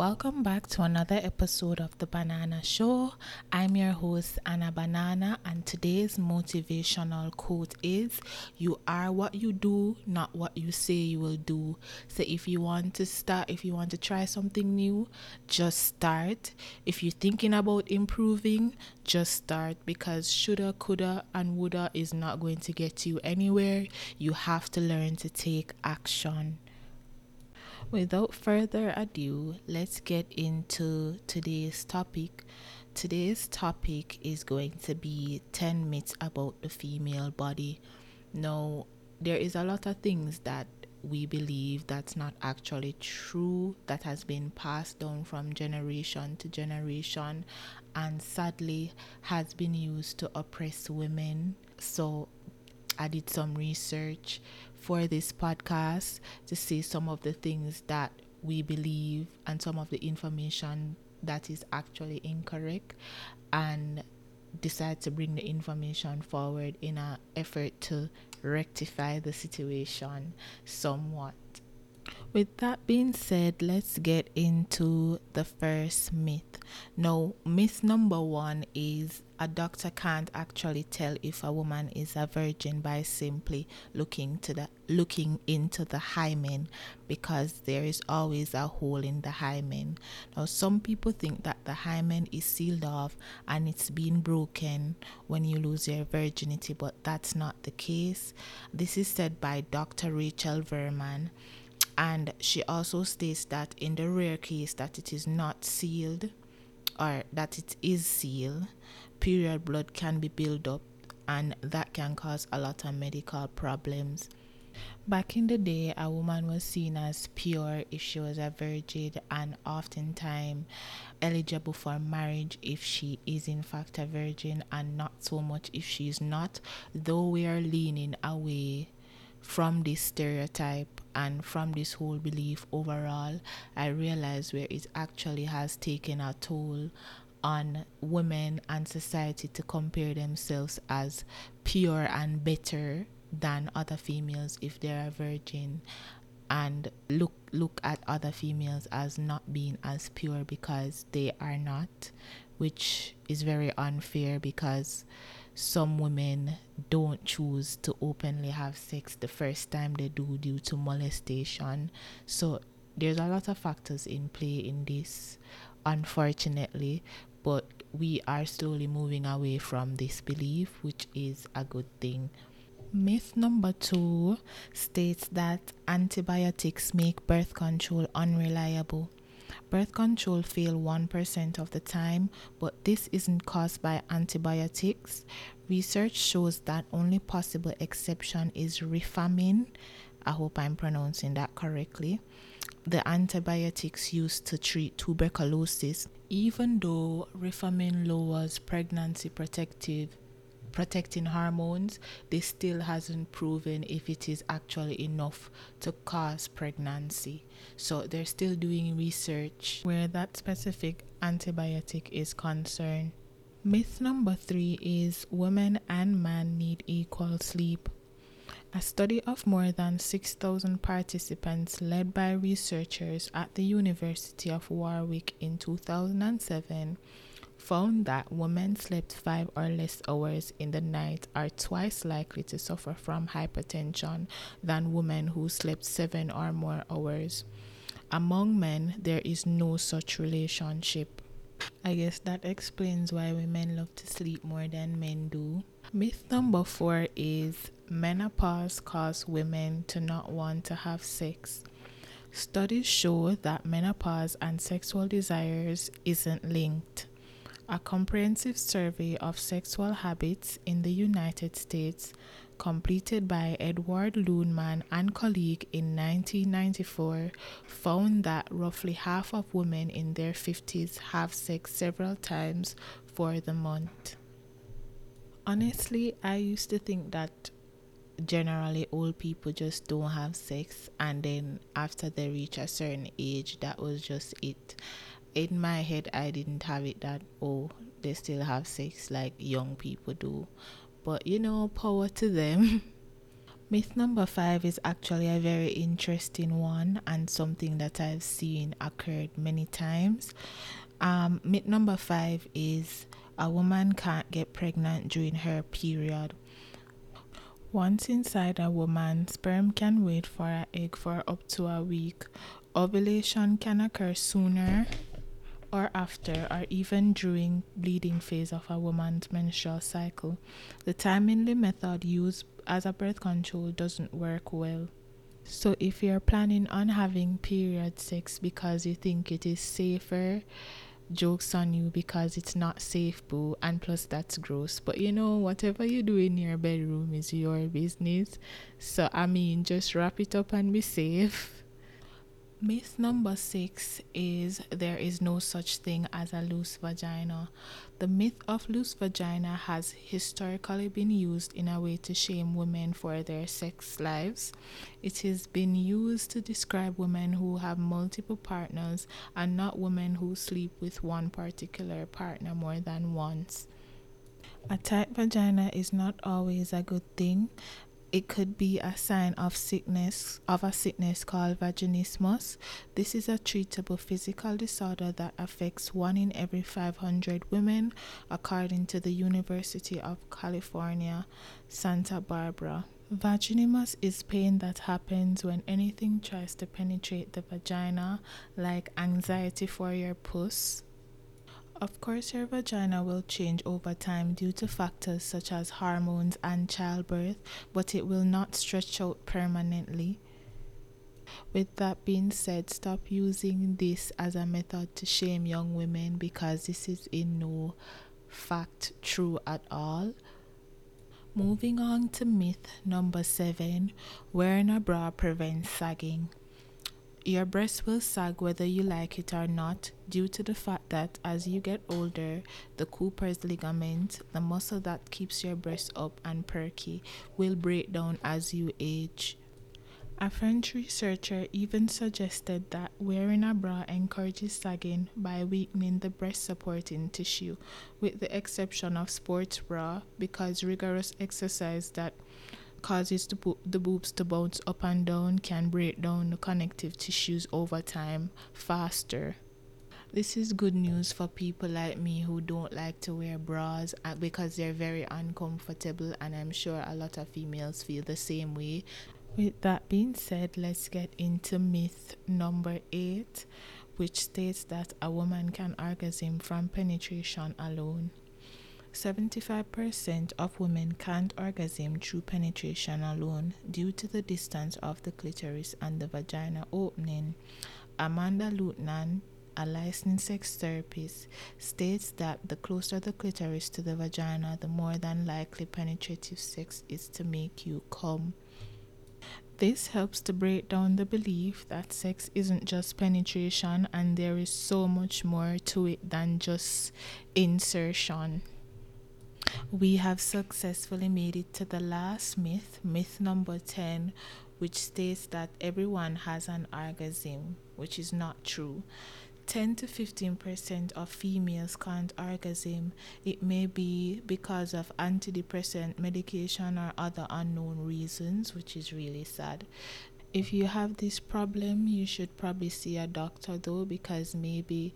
Welcome back to another episode of The Banana Show. I'm your host, Anna Banana, and today's motivational quote is You are what you do, not what you say you will do. So, if you want to start, if you want to try something new, just start. If you're thinking about improving, just start because shoulda, coulda, and woulda is not going to get you anywhere. You have to learn to take action. Without further ado, let's get into today's topic. Today's topic is going to be 10 myths about the female body. Now, there is a lot of things that we believe that's not actually true that has been passed down from generation to generation and sadly has been used to oppress women. So, I did some research for this podcast to see some of the things that we believe and some of the information that is actually incorrect and decide to bring the information forward in an effort to rectify the situation somewhat. With that being said, let's get into the first myth. Now, myth number one is a doctor can't actually tell if a woman is a virgin by simply looking to the looking into the hymen because there is always a hole in the hymen. Now some people think that the hymen is sealed off and it's been broken when you lose your virginity, but that's not the case. This is said by Dr. Rachel Vreeman and she also states that in the rare case that it is not sealed or that it is sealed period blood can be built up and that can cause a lot of medical problems. Back in the day, a woman was seen as pure if she was a virgin and oftentimes eligible for marriage if she is in fact a virgin and not so much if she's not, though we are leaning away from this stereotype and from this whole belief overall, I realize where it actually has taken a toll on women and society to compare themselves as pure and better than other females if they're a virgin. And look look at other females as not being as pure because they are not which is very unfair because some women don't choose to openly have sex the first time they do due to molestation so there's a lot of factors in play in this unfortunately but we are slowly moving away from this belief, which is a good thing. Myth number two states that antibiotics make birth control unreliable. Birth control fail 1% of the time, but this isn't caused by antibiotics. Research shows that only possible exception is rifampin. I hope I'm pronouncing that correctly the antibiotics used to treat tuberculosis, even though rifampin lowers pregnancy protective protecting hormones, this still hasn't proven if it is actually enough to cause pregnancy. So they're still doing research where that specific antibiotic is concerned. Myth number three is women and men need equal sleep. A study of more than 6,000 participants, led by researchers at the University of Warwick in 2007, found that women slept five or less hours in the night are twice likely to suffer from hypertension than women who slept seven or more hours. Among men, there is no such relationship. I guess that explains why women love to sleep more than men do. Myth number four is menopause causes women to not want to have sex. Studies show that menopause and sexual desires isn't linked. A comprehensive survey of sexual habits in the United States, completed by Edward Laumann and colleague in 1994, found that roughly half of women in their 50s have sex several times for the month. Honestly, I used to think that generally old people just don't have sex and then after they reach a certain age that was just it in my head i didn't have it that oh they still have sex like young people do but you know power to them Myth number five is actually a very interesting one and something that I've seen occurred many times. Um, myth number five is a woman can't get pregnant during her period. Once inside a woman, sperm can wait for an egg for up to a week. Ovulation can occur sooner or after or even during bleeding phase of a woman's menstrual cycle. The timely method used as a birth control doesn't work well. So if you're planning on having period sex because you think it is safer, jokes on you because it's not safe, boo, and plus that's gross. But you know, whatever you do in your bedroom is your business. So I mean, just wrap it up and be safe. Myth number six is there is no such thing as a loose vagina. The myth of loose vagina has historically been used in a way to shame women for their sex lives. It has been used to describe women who have multiple partners and not women who sleep with one particular partner more than once. A tight vagina is not always a good thing, it could be a sign of sickness of a sickness called vaginismus. This is a treatable physical disorder that affects one in every 500 women, according to the University of California, Santa Barbara. Vaginismus is pain that happens when anything tries to penetrate the vagina, like anxiety for your puss, of course, your vagina will change over time due to factors such as hormones and childbirth, but it will not stretch out permanently. With that being said, stop using this as a method to shame young women because this is in no fact true at all. Moving on to myth number seven wearing a bra prevents sagging. Your breast will sag whether you like it or not, due to the fact that as you get older, the Cooper's ligament, the muscle that keeps your breast up and perky, will break down as you age. A French researcher even suggested that wearing a bra encourages sagging by weakening the breast supporting tissue, with the exception of sports bra, because rigorous exercise that causes the, bo- the boobs to bounce up and down can break down the connective tissues over time faster. This is good news for people like me who don't like to wear bras uh, because they're very uncomfortable, and I'm sure a lot of females feel the same way. With that being said, let's get into myth number eight, which states that a woman can orgasm from penetration alone. 75% of women can't orgasm through penetration alone due to the distance of the clitoris and the vagina opening. Amanda Lutnan, a licensed sex therapist, states that the closer the clitoris to the vagina, the more than likely penetrative sex is to make you come. This helps to break down the belief that sex isn't just penetration and there is so much more to it than just insertion. We have successfully made it to the last myth, myth number 10, which states that everyone has an orgasm, which is not true. 10 to 15% of females can't orgasm. It may be because of antidepressant medication or other unknown reasons, which is really sad. If you have this problem, you should probably see a doctor though, because maybe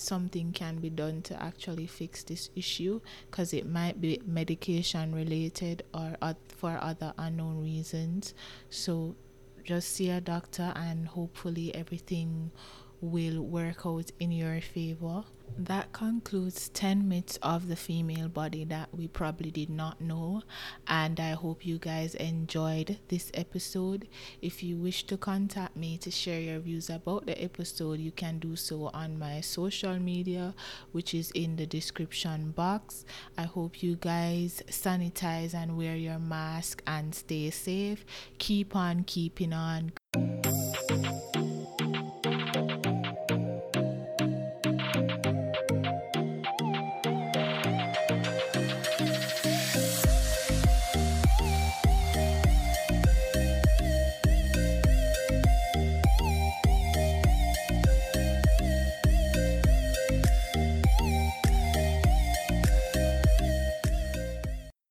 something can be done to actually fix this issue because it might be medication related or for other unknown reasons. So just see a doctor and hopefully everything will work out in your favor. That concludes 10 myths of the female body that we probably did not know. And I hope you guys enjoyed this episode. If you wish to contact me to share your views about the episode, you can do so on my social media, which is in the description box. I hope you guys sanitize and wear your mask and stay safe. Keep on keeping on.